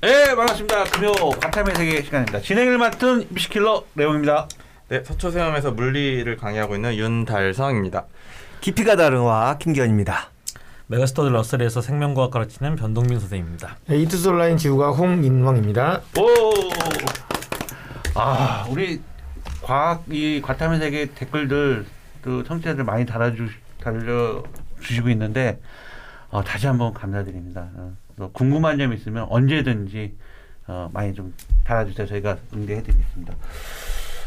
네 반갑습니다. 금요 과탐의 세계 시간입니다. 진행을 맡은 미시킬러 레옹입니다. 네, 서초세움에서 물리를 강의하고 있는 윤달성입니다. 깊이가 다른 와 김기현입니다. 메가스터디 러셀에서 생명과학 가르치는 변동민 선생입니다. 네, 이투솔라인 지구가 홍인왕입니다. 오. 아 우리 과학 이 과탐의 세계 댓글들 그 청취자들 많이 달아주 달려 주시고 있는데 어, 다시 한번 감사드립니다. 어, 또 궁금한 점 있으면 언제든지 어, 많이 좀 달아주세요. 저희가 응대해드리겠습니다.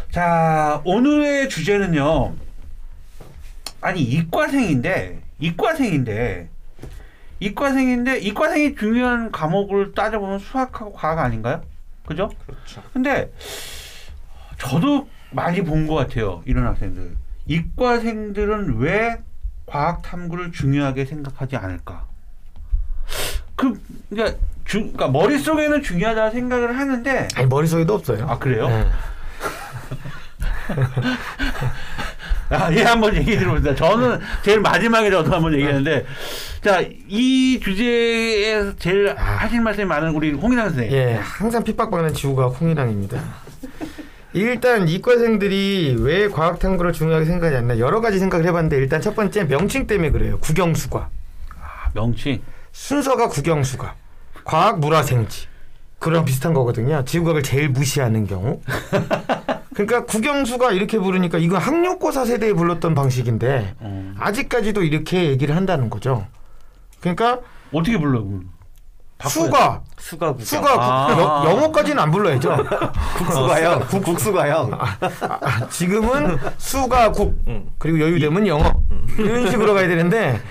자 오늘의 주제는요. 아니 이과생인데 이과생인데 이과생인데 이과생이 중요한 과목을 따져보면 수학하고 과학 아닌가요? 그죠? 그렇죠. 근데 저도 많이 본 것 같아요. 이런 학생들. 이과생들은 왜 과학 탐구를 중요하게 생각하지 않을까? 그 그러니까 주, 그러니까 머릿속에는 중요하다 생각을 하는데 아니 머릿속에도 없어요. 아 그래요? 네. 아, 예, 한번 얘기 들어봅니다. 저는 제일 마지막에 저도 한번 얘기했는데, 자, 이 주제에 제일 하실 말씀이 많은 우리 홍인상 선생님. 예, 항상 핍박받는 지구가 홍인왕입니다. 일단 이과생들이 왜 과학 탐구를 중요하게 생각하지 않나 여러 가지 생각을 해봤는데 일단 첫 번째 명칭 때문에 그래요. 국영수과 아, 명칭. 순서가 국영수과 과학 물화생지 그런 비슷한 거거든요. 지구과학을 제일 무시하는 경우. 그러니까 국영수가 이렇게 부르니까 이건 학력고사 세대에 불렀던 방식인데 어. 아직까지도 이렇게 얘기를 한다는 거죠. 그러니까 어떻게 불러? 그럼? 바꿔야 수가 수가 국경. 수가 아. 국, 여- 영어까지는 안 불러야죠. 국수가형. 국, 국수가형. 아, 지금은 수가 국 음. 그리고 여유되면 영어 이런 식으로 가야 되는데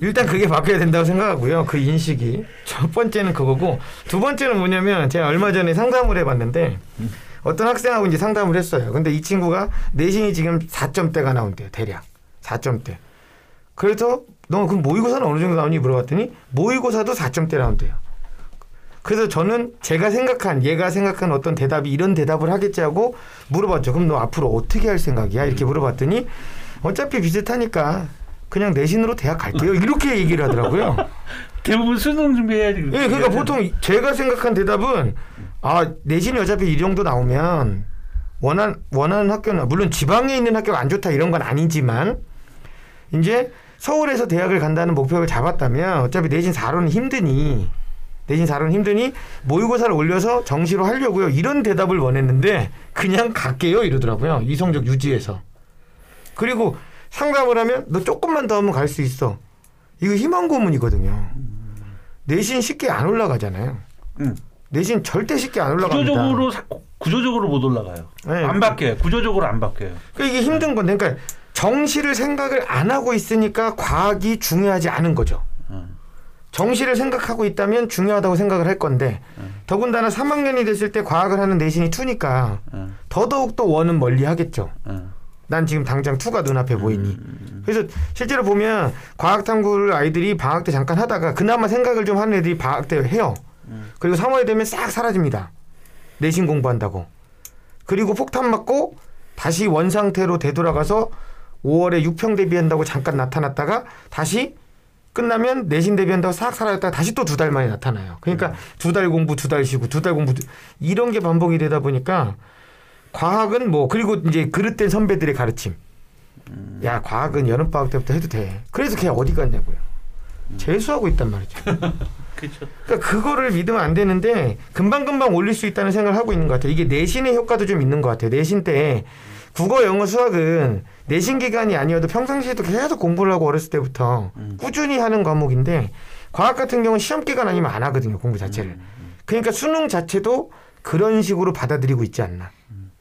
일단 그게 바뀌어야 된다고 생각하고요. 그 인식이 첫 번째는 그거고 두 번째는 뭐냐면 제가 얼마 전에 상담을 해봤는데 어떤 학생하고 이제 상담을 했어요. 근데 이 친구가 내신이 지금 4점대가 나온대요. 대략 4점대. 그래서 너 그럼 모의고사는 어느 정도 나오니 물어봤더니 모의고사도 4점대 나온대요. 그래서 저는 제가 생각한 얘가 생각한 어떤 대답이 이런 대답을 하겠지 하고 물어봤죠. 그럼 너 앞으로 어떻게 할 생각이야? 이렇게 물어봤더니 어차피 비슷하니까 그냥 내신으로 대학 갈게요. 이렇게 얘기를 하더라고요. 대부분 수능 준비해야지. 예, 그러니까 보통 제가 생각한 대답은 아 내신이 어차피 이 정도 나오면 원한 원하는 학교는 물론 지방에 있는 학교가 안 좋다 이런 건 아니지만 이제 서울에서 대학을 간다는 목표를 잡았다면 어차피 내신 4로는 힘드니 내신 4로는 힘드니 모의고사를 올려서 정시로 하려고요 이런 대답을 원했는데 그냥 갈게요 이러더라고요 이 성적 유지해서 그리고 상담을 하면 너 조금만 더 하면 갈 수 있어 이거 희망 고문이거든요 내신 쉽게 안 올라가잖아요. 응. 내신 절대 쉽게 안 올라갑니다. 구조적으로 사- 구조적으로 못 올라가요. 네. 안 바뀌어요. 구조적으로 안 바뀌어요. 그러니까 이게 힘든 건데, 그러니까 정시를 생각을 안 하고 있으니까 과학이 중요하지 않은 거죠. 음. 정시를 생각하고 있다면 중요하다고 생각을 할 건데, 더군다나 3학년이 됐을 때 과학을 하는 내신이 2니까 응, 더더욱 또 원은 멀리 하겠죠. 응. 난 지금 당장 투가 눈앞에 보이니. 그래서 실제로 보면 과학 탐구를 아이들이 방학 때 잠깐 하다가 그나마 생각을 좀 하는 애들이 방학 때 해요. 그리고 3월이 되면 싹 사라집니다. 내신 공부한다고. 그리고 폭탄 맞고 다시 원 상태로 되돌아가서 5월에 6평 대비한다고 잠깐 나타났다가 다시 끝나면 내신 대비한다고 싹 사라졌다가 다시 또 두 달 만에 나타나요. 그러니까 두달 공부 두 달 쉬고 두 달 공부 두- 이런 게 반복이 되다 보니까 과학은 뭐 그리고 이제 그릇된 선배들의 가르침. 야 과학은 여름 방학 때부터 해도 돼. 그래서 걔 어디 갔냐고요. 재수하고 있단 말이죠. 그렇죠. 그러니까 그거를 믿으면 안 되는데 금방 금방 올릴 수 있다는 생각을 하고 있는 것 같아요. 이게 내신의 효과도 좀 있는 것 같아요. 내신 때 국어, 영어, 수학은 내신 기간이 아니어도 평상시에도 계속 공부를 하고 어렸을 때부터 꾸준히 하는 과목인데 과학 같은 경우는 시험 기간 아니면 안 하거든요. 공부 자체를. 그러니까 수능 자체도 그런 식으로 받아들이고 있지 않나.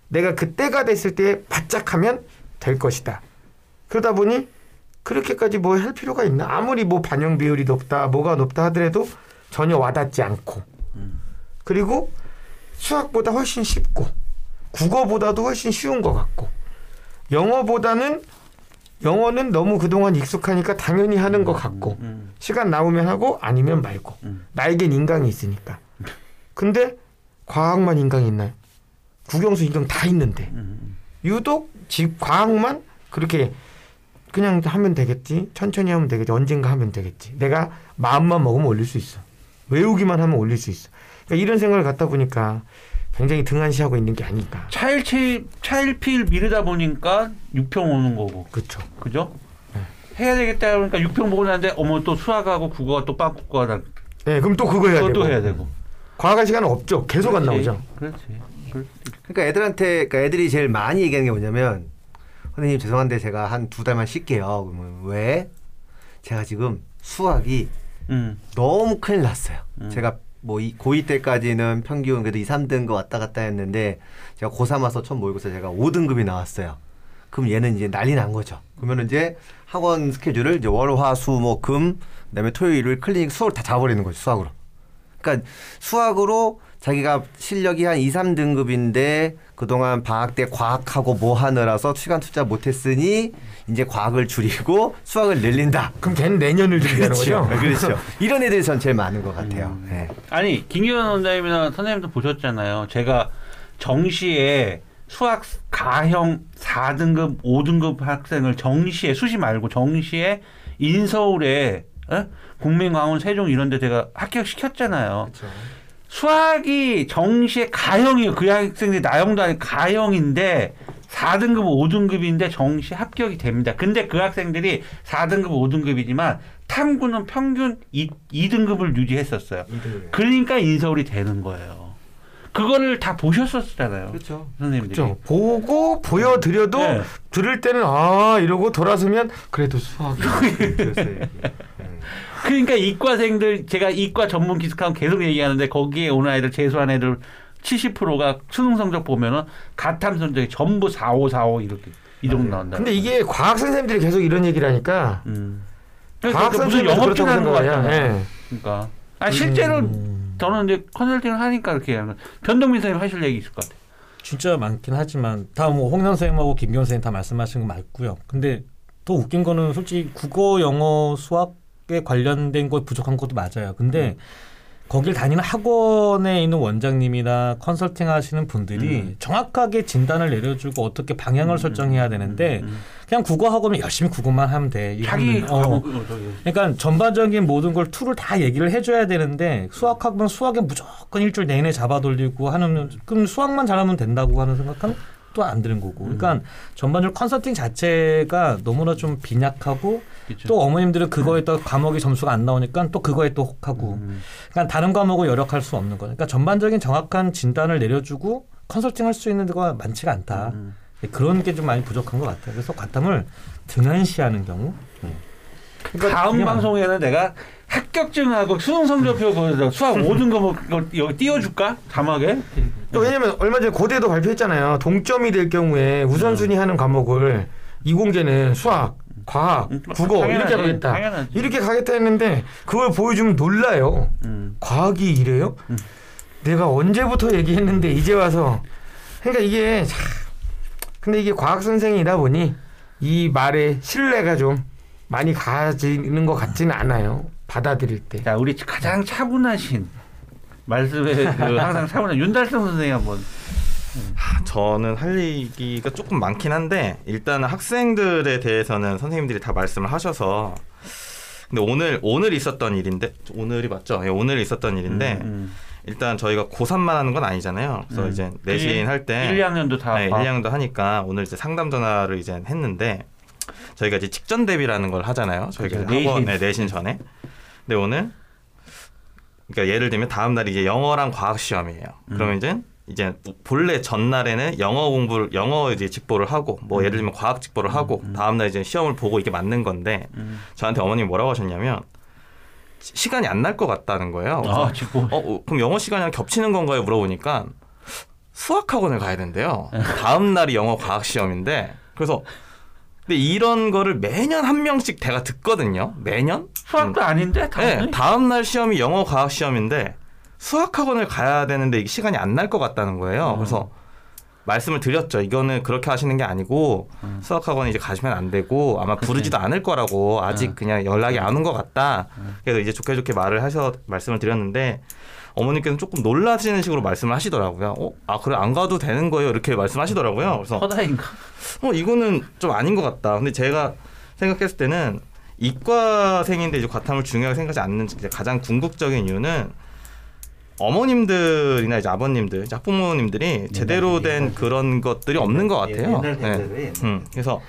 내가 그때가 됐을 때 바짝 하면 될 것이다. 그러다 보니 그렇게까지 뭐 할 필요가 있나? 아무리 뭐 반영 비율이 높다, 뭐가 높다 하더라도 전혀 와닿지 않고. 그리고 수학보다 훨씬 쉽고, 국어보다도 훨씬 쉬운 것 같고, 영어보다는 영어는 너무 그동안 익숙하니까 당연히 하는 것 같고, 음. 시간 나오면 하고 아니면 말고. 음. 나에겐 인강이 있으니까. 근데 과학만 인강이 있나요? 국영수 인강 다 있는데. 음. 유독 집 과학만 그렇게 그냥 하면 되겠지. 천천히 하면 되겠지. 언젠가 하면 되겠지. 내가 마음만 먹으면 올릴 수 있어. 외우기만 하면 올릴 수 있어. 그러니까 이런 생각을 갖다 보니까 굉장히 등한시하고 있는 게 아닐까. 차일치 차일피일 미르다 보니까 6평 오는 거고. 그렇죠. 그죠? 해야 되겠다 그러니까 6평 보고 나는데 어머 또 수학하고 국어가 또 빵국어가 네, 그럼 또 그거 해야 되고. 그것도 해야 되고. 과학할 시간은 없죠. 계속 안 그렇지. 나오죠. 그렇지. 있- 그러니까 애들한테 그러니까 애들이 제일 많이 얘기하는 게 뭐냐면 선생님 죄송한데 제가 한 두 달만 쉴게요. 그러면 왜? 제가 지금 수학이 음. 너무 큰일 났어요. 음. 제가 뭐 이, 고2 때까지는 평균 그래도 2, 3등급 왔다 갔다 했는데 제가 고3 와서 처음 모의고사 제가 5등급이 나왔어요. 그럼 얘는 이제 난리 난 거죠. 그러면 이제 학원 스케줄을 이제 월, 화, 수, 목, 금, 그다음에 토요일, 일요일 클리닉 수업을 다 잡아버리는 거죠. 수학으로. 그러니까 수학으로 자기가 실력이 한 2, 3등급인데 그동안 방학 때 과학하고 뭐 하느라서 시간 투자 못했으니 이제 과학을 줄이고 수학을 늘린다. 그럼 걔는 내년을 준비하는 거죠. 그렇죠. 이런 애들이 전 제일 많은 것 같아요. 음. 네. 아니 김기현 원장님이나 선생님도 보셨잖아요. 제가 정시에 수학 가형 4등급, 5등급 학생을 정시에 수시 말고 정시에 인서울에 에? 국민광원 세종 이런 데 제가 합격 시켰잖아요. 수학이 정시에 가형이에요. 그 학생들이 나형도 아니고 가형인데 4등급, 5등급인데 정시 합격이 됩니다. 근데 그 학생들이 4등급, 5등급이지만 탐구는 평균 2, 2등급을 유지했었어요. 그러니까 인서울이 되는 거예요. 그거를 다 보셨었잖아요. 그렇죠. 선생님들이. 그렇죠. 보고 보여드려도 네. 들을 때는 아 이러고 돌아서면 그래도 수학이 그러니까 이과생들 제가 이과 전문 기숙하면 계속 얘기하는데 거기에 오는 아이들 재수한 애들 70%가 수능 성적 보면은 가탐 성적이 전부 4, 5, 4, 5 이렇게 이 정도 나온다. 근데 이게 과학 선생님들이 계속 이런 얘기를 하니까 음. 과학 그러니까 무슨 그렇다고 하는 거. 같잖아요. 예. 그러니까 아 실제로 음, 저는 이제 컨설팅을 하니까 그렇게 하는. 변동민 선생님 하실 얘기 있을 것 같아요. 진짜 많긴 하지만 다뭐 홍현 선생님하고 김기현 선생님 다 말씀하신 거 맞고요. 근데 더 웃긴 거는 솔직히 국어, 영어, 수학에 관련된 거 부족한 것도 맞아요. 근데 거길 다니는 학원에 있는 원장님이나 컨설팅 하시는 분들이 음. 정확하게 진단을 내려주고 어떻게 방향을 설정해야 되는데 음, 그냥 국어 학원은 열심히 국어만 하면 돼. 이 자기. 어. 그러니까 전반적인 모든 걸 tool을 다 얘기를 해줘야 되는데 수학 학원은 수학에 무조건 일주일 내내 잡아 돌리고 하는 그럼 수학만 잘하면 된다고 하는 생각은 또 안 드는 거고. 그러니까 전반적으로 컨설팅 자체가 너무나 좀 빈약하고 그렇죠. 또 어머님들은 그거에 또 과목이 점수가 안 나오니까 또 그거에 또 혹하고. 음. 그러니까 다른 과목을 열역할 수 없는 거예요. 그러니까 전반적인 정확한 진단을 내려주고 컨설팅 할 수 있는 데가 많지가 않다. 음. 그런 게 좀 많이 부족한 것 같아요. 그래서 과탐을 등한시하는 경우. 그러니까 다음 방송에는 내가 합격증하고 수능 성적표 보여서 수학 5등급 이거, 이거 띄워줄까? 자막에? 또 왜냐면 얼마 전에 고대도 발표했잖아요. 동점이 될 경우에 우선순위 하는 과목을 이공계는 수학, 과학, 음, 국어 당연하지. 이렇게 가겠다. 당연하지. 이렇게 가겠다 했는데 그걸 보여주면 놀라요. 음. 과학이 이래요? 음. 내가 언제부터 얘기했는데 이제 와서 그러니까 이게 참 근데 이게 과학 선생이다 보니 이 말에 신뢰가 좀 많이 가지는 것 같지는 않아요. 받아들일 때. 자, 우리 가장 차분하신 말씀에 그 항상 차분한 윤달성 선생님 한번. 저는 할 얘기가 조금 많긴 한데 일단 학생들에 대해서는 선생님들이 다 말씀을 하셔서 근데 오늘 오늘 있었던 일인데 오늘이 맞죠? 예, 오늘 있었던 일인데 음, 일단 저희가 고3만 하는 건 아니잖아요. 그래서 음. 이제 내신 할 때 1, 2학년도 다. 네, 1, 봐. 2학년도 하니까 오늘 이제 상담 전화를 이제 했는데 저희가 이제 직전 대비라는 걸 하잖아요. 저희가 그렇죠. 학원 내신. 네, 내신 전에. 근데 오늘 그러니까 예를 들면 다음 날이 이제 영어랑 과학 시험이에요. 음. 그러면 이제 이제 본래 전날에는 영어 공부를 영어 이제 직보를 하고 뭐 음. 예를 들면 과학 직보를 하고 음. 다음 날 이제 시험을 보고 이게 맞는 건데 음. 저한테 어머님이 뭐라고 하셨냐면 시- 시간이 안 날 것 같다는 거예요. 아, 지금. 어, 어, 그럼 영어 시간이랑 겹치는 건가요? 물어보니까 수학 학원을 가야 된대요. 다음 날이 영어 과학 시험인데 그래서 근데 이런 거를 매년 한 명씩 제가 듣거든요. 매년? 수학도 아닌데? 네, 당연히. 다음 날 시험이 영어 과학 시험인데 수학 학원을 가야 되는데 이게 시간이 안 날 것 같다는 거예요. 음. 그래서 말씀을 드렸죠. 이거는 그렇게 하시는 게 아니고 음. 수학 학원 이제 가시면 안 되고 아마 부르지도 않을 거라고 아직 음. 그냥 연락이 안 온 것 같다. 음. 그래서 이제 좋게 좋게 말을 하셔 말씀을 드렸는데 어머니께서는 조금 놀라시는 식으로 말씀을 하시더라고요. 어, 아 그래 안 가도 되는 거예요 이렇게 말씀하시더라고요. 그래서 허다인가? 어 이거는 좀 아닌 것 같다. 근데 제가 생각했을 때는 이과생인데 이제 과탐을 중요하게 생각하지 않는 가장 궁극적인 이유는 어머님들이나 이제 아버님들, 이제 학부모님들이 제대로 된 그런 것들이 없는 것 같아요. 네. 음, 그래서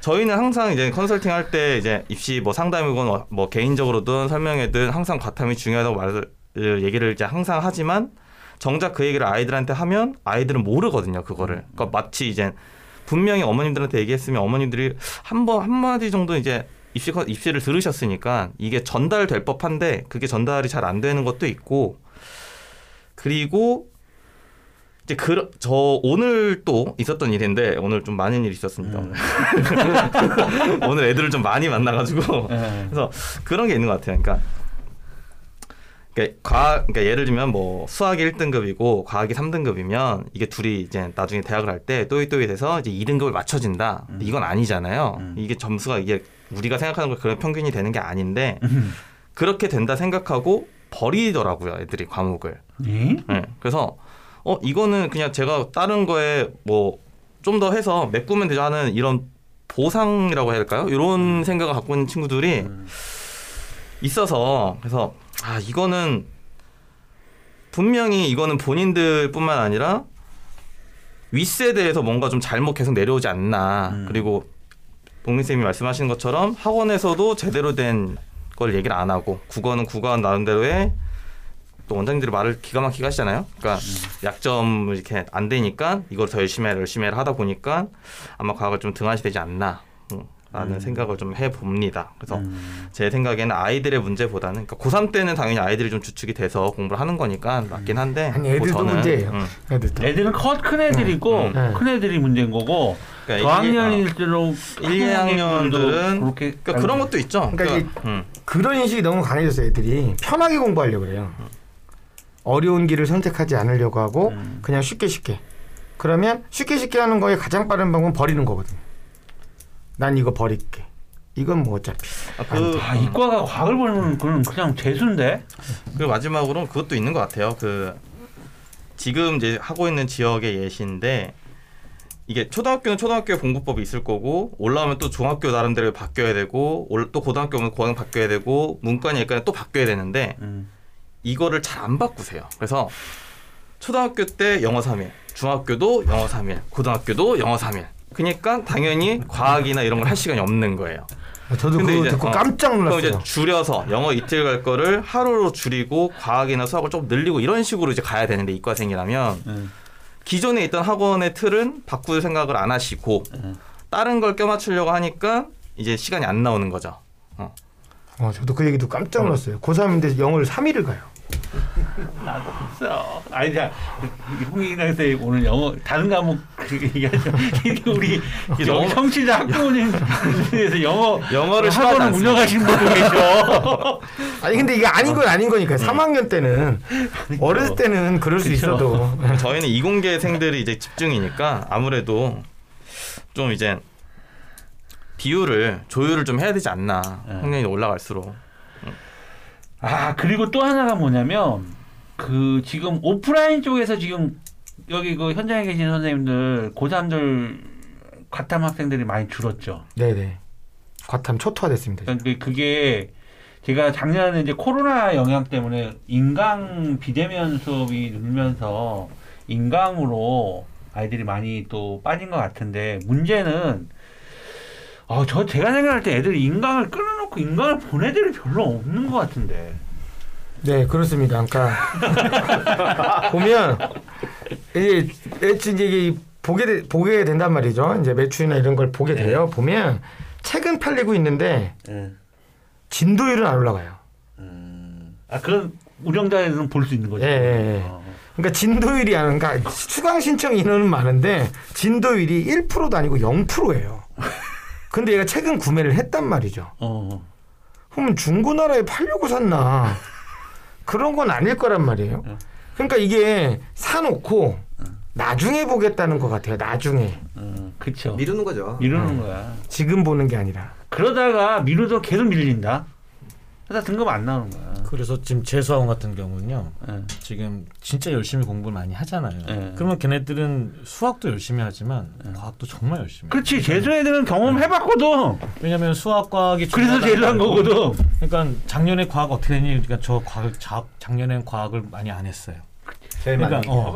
저희는 항상 이제 컨설팅 할 때 이제 입시 뭐 상담이건 뭐 개인적으로든 설명회든 항상 과탐이 중요하다고 말을 얘기를 이제 항상 하지만 정작 그 얘기를 아이들한테 하면 아이들은 모르거든요 그거를. 그러니까 마치 이제 분명히 어머님들한테 얘기했으면 어머님들이 한 번 한마디 정도 이제 입시 컨- 입시를 들으셨으니까 이게 전달될 법한데 그게 전달이 잘 안 되는 것도 있고 그리고 이제 그, 저 오늘 또 있었던 일인데 오늘 좀 많은 일이 있었습니다. 음. 오늘. 오늘 애들을 좀 많이 만나가지고 예. 그래서 그런 게 있는 것 같아요. 그러니까, 그러니까 과학, 그러니까 예를 들면 뭐 수학이 1등급이고 과학이 3등급이면 이게 둘이 이제 나중에 대학을 할 때 또이또이 돼서 이제 2등급을 맞춰진다. 근데 이건 아니잖아요. 음. 이게 점수가 이게 우리가 생각하는 거 그런 평균이 되는 게 아닌데 음. 그렇게 된다 생각하고 버리더라고요. 애들이 과목을. 예? 네. 그래서 어 이거는 그냥 제가 다른 거에 뭐 좀 더 해서 메꾸면 되죠 하는 이런 보상이라고 해야 될까요? 이런 생각을 갖고 있는 친구들이 음. 있어서 그래서 아 이거는 분명히 이거는 본인들뿐만 아니라 윗세대에서 뭔가 좀 잘못 계속 내려오지 않나 음. 그리고 동민 쌤이 말씀하신 것처럼 학원에서도 제대로 된 걸 얘기를 안 하고 국어는 국어 나름대로의 또 원장님들이 말을 기가 막히게 하시잖아요. 그러니까 약점을 이렇게 안 되니까 이걸 더 열심히 해라 열심히 해라 하다 보니까 아마 과학을 좀 등한시되지 않나 음, 라는 음. 생각을 좀 해봅니다. 그래서 음. 제 생각에는 아이들의 문제보다는 그러니까 고3 때는 당연히 아이들이 좀 주축이 돼서 공부를 하는 거니까 맞긴 한데 아니, 애들도 뭐 저는, 문제예요. 음, 애들도. 애들은 커, 큰 애들이고 음. 음. 큰 애들이 문제인 거고 그러니까 저학년일수록 1, 2학년들은 그렇게 그러니까 그런 것도 있죠. 그러니까 그러니까, 음. 그런 인식이 너무 강해졌어요. 애들이 편하게 공부하려고 그래요. 어려운 길을 선택하지 않으려고 하고 음. 그냥 쉽게 쉽게. 그러면 쉽게 쉽게 하는 거에 가장 빠른 방법은 버리는 거거든요. 난 이거 버릴게. 이건 뭐 어차피. 아, 그, 아 이과가 과학을 보면 그건 그냥 재수인데 그리고 마지막으로 그것도 있는 것 같아요. 그 지금 이제 하고 있는 지역의 예시인데 이게 초등학교는 초등학교의 공부법이 있을 거고 올라오면 또 중학교 나름대로 바뀌어야 되고 올- 또 고등학교는 고등 바뀌어야 되고 문과는 예과는 또 바뀌어야 되는데 음. 이거를 잘 안 바꾸세요. 그래서 초등학교 때 영어 3일, 중학교도 영어 3일, 고등학교도 영어 3일. 그러니까 당연히 과학이나 이런 걸 할 시간이 없는 거예요. 저도 근데 그거 이제, 듣고 어, 깜짝 놀랐어요. 이제 줄여서 영어 이틀 갈 거를 하루로 줄이고 과학이나 수학을 좀 늘리고 이런 식으로 이제 가야 되는데 이과생이라면 음. 기존에 있던 학원의 틀은 바꿀 생각을 안 하시고 음. 다른 걸 껴맞추려고 하니까 이제 시간이 안 나오는 거죠. 어. 어, 저도 그 얘기 듣고 깜짝 놀랐어요. 고3인데 영어를 3일을 가요. 나도 있어. 아니 자때 오늘 영어 다른 과목 얘기하죠. 우리 영어 청취자 학부모님에서 영어 영어를 학원을. 운영하시는 분도 계셔. 아니 근데 이게 아닌 건 아닌 거니까. 3학년 때는 어렸을 때는 그럴 수 그쵸. 있어도 저희는 이공계생들이 이제 집중이니까 아무래도 좀 이제 비율을 조율을 좀 해야 되지 않나 네. 학년이 올라갈수록 아 그리고 또 하나가 뭐냐면 그 지금 오프라인 쪽에서 지금 여기 그 현장에 계신 선생님들 고3들 과탐 학생들이 많이 줄었죠. 네네. 과탐 초토화됐습니다. 그러니까 그게 제가 작년에 이제 코로나 영향 때문에 인강 비대면 수업이 늘면서 인강으로 아이들이 많이 또 빠진 것 같은데 문제는 어, 저 제가 생각할 때 애들이 인강을 끊어놓고 인강을 본 애들이 별로 없는 것 같은데. 네, 그렇습니다. 그러니까 보면 매출 이제 이게 보게 되, 보게 된단 말이죠. 이제 매출이나 이런 걸 보게 돼요. 보면 책은 팔리고 있는데 진도율은 안 올라가요. 아 그런 운영자에서는 볼 수 있는 거죠. 예, 예, 예. 어. 그러니까 진도율이 안 그러니까 수강 신청 인원은 많은데 진도율이 1%도 아니고 0%예요. 근데 얘가 책은 구매를 했단 말이죠. 어. 그러면 중고나라에 팔려고 샀나? 그런 건 아닐 거란 말이에요. 응. 그러니까 이게 사놓고 나중에 보겠다는 것 같아요. 나중에 어, 그쵸. 미루는 거죠. 미루는 거야. 지금 보는 게 아니라. 그러다가 미루도 계속 밀린다. 그러다 등급 안 나오는 거야. 그래서 지금 재수학원 같은 경우는요. 예. 지금 진짜 열심히 공부를 많이 하잖아요. 네. 그러면 걔네들은 수학도 열심히 하지만 과학도 정말 열심히. 해요. 그렇지 재수 애들은 경험 해봤거든. 왜냐하면 수학 과학이 그래서 재수한 거거든. 그러니까 작년에 과학 어떻게 됐니? 그러니까 저 과학 자, 작년엔 과학을 많이 안 했어요. 제일 그러니까 많이. 어.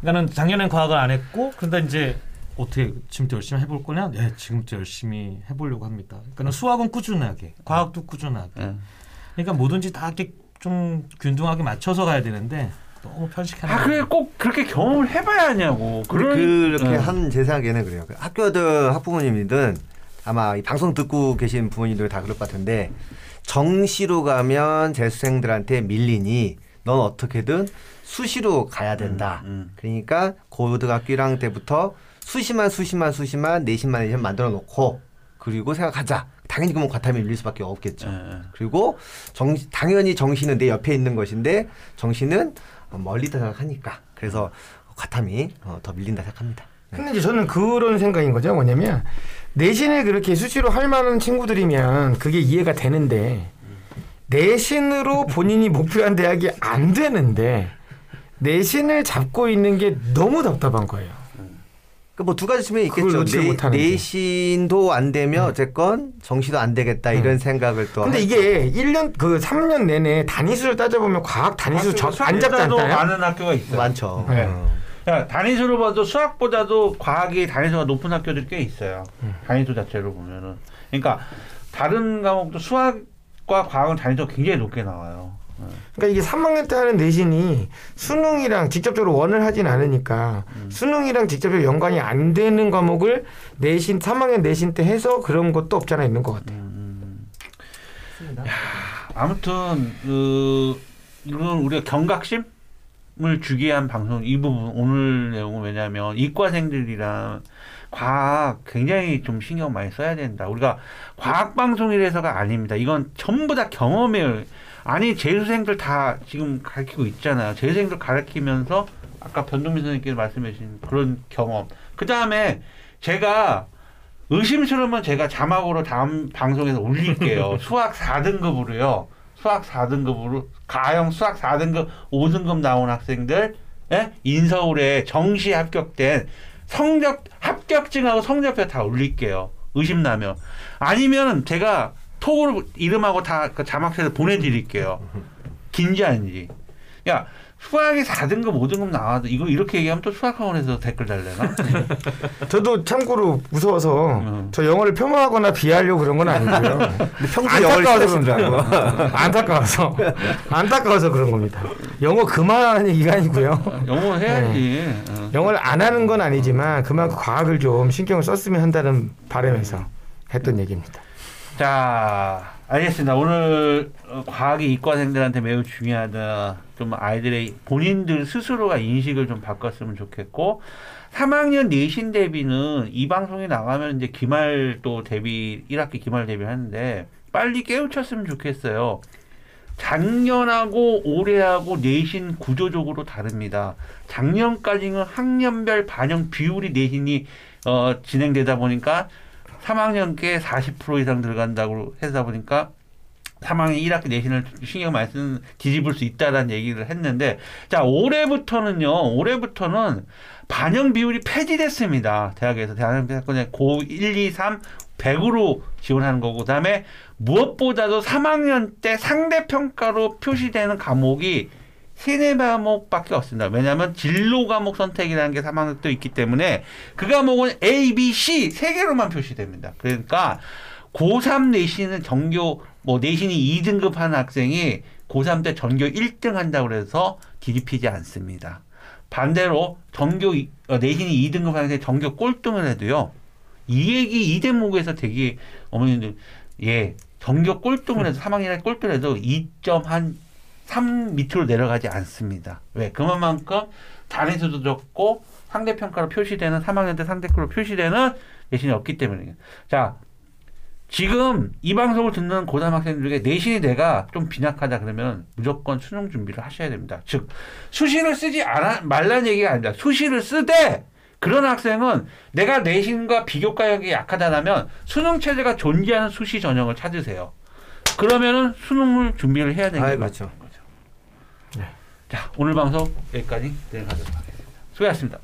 그러니까는 작년엔 과학을 안 했고 그런데 이제 어떻게 지금부터 열심히 해볼 거냐? 네, 지금부터 열심히 해보려고 합니다. 그러니까 수학은 꾸준하게, 과학도 꾸준하게. 예. 그러니까 뭐든지 다 이렇게 좀 균등하게 맞춰서 가야 되는데 너무 편식하는. 아 그래 꼭 그렇게 경험을 해봐야 하냐고. 그런 그렇게 예. 한제 생각에는 그래요. 그 학교든 학부모님이든 아마 이 방송 듣고 계신 부모님들 다 그럴 것 같은데 정시로 가면 재수생들한테 밀리니 넌 어떻게든 수시로 가야 된다. 음, 음. 그러니까 고등학교 1학년 때부터 수시만 수시만 수시만 내신만 내신 만들어 놓고 그리고 생각하자. 당연히 그러면 과탐이 밀릴 수밖에 없겠죠. 예, 예. 그리고 정 당연히 정시는 내 옆에 있는 것인데 정시는 멀리 있다 생각하니까 그래서 과탐이 어, 더 밀린다 생각합니다. 근데 이제 저는 그런 생각인 거죠. 뭐냐면 내신을 그렇게 수시로 할 만한 친구들이면 그게 이해가 되는데 내신으로 본인이 목표한 대학이 안 되는데 내신을 잡고 있는 게 너무 답답한 거예요. 그 뭐 두 가지 측면이 있겠죠. 내. 내신도 안 되면 어쨌건 정시도 안 되겠다 이런 생각을 또. 근데 할- 이게 1년 그 3년 내내 단위수를 따져보면 과학 단위수 저, 안 잡지 않나요? 많은 학교가 있어요. 많죠. 네. 어. 야, 단위수로 봐도 수학보다도 과학이 단위수가 높은 학교들이 꽤 있어요. 단위수 자체로 보면은. 그러니까 다른 과목도 수학과 과학은 단위수가 굉장히 높게 나와요. 그러니까 이게 3학년 때 하는 내신이 수능이랑 직접적으로 원을 하진 않으니까 수능이랑 직접적으로 연관이 안 되는 과목을 내신 3학년 내신 때 해서 그런 것도 없잖아 있는 것 같아요. 아무튼 그 이건 우리가 경각심 을 주기 위한 방송 이 부분 오늘 내용은 왜냐하면 이과생들이랑 과학 굉장히 좀 신경 많이 써야 된다. 우리가 과학 방송이라서가 아닙니다. 이건 전부 다 경험이에요. 아니 재수생들 다 지금 가르치고 있잖아요. 재수생들 가르치면서 아까 변동민 선생님께서 말씀하신 그런 경험. 그 다음에 제가 의심스러우면 제가 자막으로 다음 방송에서 올릴게요. 수학 4등급으로요. 수학 4등급으로 가형 수학 4등급 5등급 나온 학생들 예? 인서울에 정시 합격된 성적 합격증하고 성적표 다 올릴게요. 의심 나면 아니면 제가 톡으로 이름하고 다 그 자막해서 보내드릴게요. 긴지 아닌지. 야 수학이 4등급 5등급 나와도 이거 이렇게 얘기하면 또 수학학원에서 댓글 달래나? 저도 참고로 무서워서 음. 저 영어를 폄하하거나 비하하려고 그런 건 아니고요. 근데 평소 영어를 안타까워서 싫어하시더라고. 그런 거예요. 안타까워서 안타까워서 그런 겁니다. 영어 그만하는 얘기가 아니고요. 영어 해야지. 어. 영어를 안 하는 건 아니지만 그만큼 과학을 좀 신경을 썼으면 한다는 바람에서 했던 얘기입니다. 자, 알겠습니다. 오늘 어, 과학이 이과생들한테 매우 중요하다. 좀 아이들의 본인들 스스로가 인식을 좀 바꿨으면 좋겠고, 3학년 내신 대비는 이 방송에 나가면 이제 기말 또 대비, 1학기 기말 대비 하는데, 빨리 깨우쳤으면 좋겠어요. 작년하고 올해하고 내신 구조적으로 다릅니다. 작년까지는 학년별 반영 비율이 내신이 어, 진행되다 보니까 3학년께 40% 이상 들어간다고 해서 보니까 3학년 1학기 내신을 신경 많이 쓰는 뒤집을 수 있다라는 얘기를 했는데 자 올해부터는요 올해부터는 반영 비율이 폐지됐습니다. 대학에서 대학교에 고 1, 2, 3 100으로 지원하는 거고 그다음에 무엇보다도 3학년 때 상대 평가로 표시되는 과목이 세네 과목밖에 없습니다. 왜냐하면 진로 과목 선택이라는 게 3학년 때 있기 때문에 그 과목은 A, B, C 세 개로만 표시됩니다. 그러니까 고3 내신은 전교 뭐 내신이 2등급 하는 학생이 고3 때 전교 1등 한다고 그래서 뒤집히지 않습니다. 반대로 전교 이- 어, 내신이 2등급 하는 학생이 전교 꼴등을 해도요. 이 얘기 이 대목에서 되게 어머니들 예 전교 꼴등을 해도 3학년에 꼴등을 해도 2. 한3 밑으로 내려가지 않습니다. 왜? 그만큼 단위수도 적고 상대평가로 표시되는 3학년 때 상대평가로 표시되는 내신이 없기 때문이에요. 자, 지금 이 방송을 듣는 고3 학생들에게 내신이 내가 좀 빈약하다 그러면 무조건 수능 준비를 하셔야 됩니다. 즉, 수시를 쓰지 않아, 말라는 얘기가 아니다. 수시를 쓰되 그런 학생은 내가 내신과 비교과역이 약하다면 수능 체제가 존재하는 수시 전형을 찾으세요. 그러면은 수능을 준비를 해야 되는 아, 거죠. 자, 오늘 방송 여기까지 진행하도록 하겠습니다. 수고하셨습니다.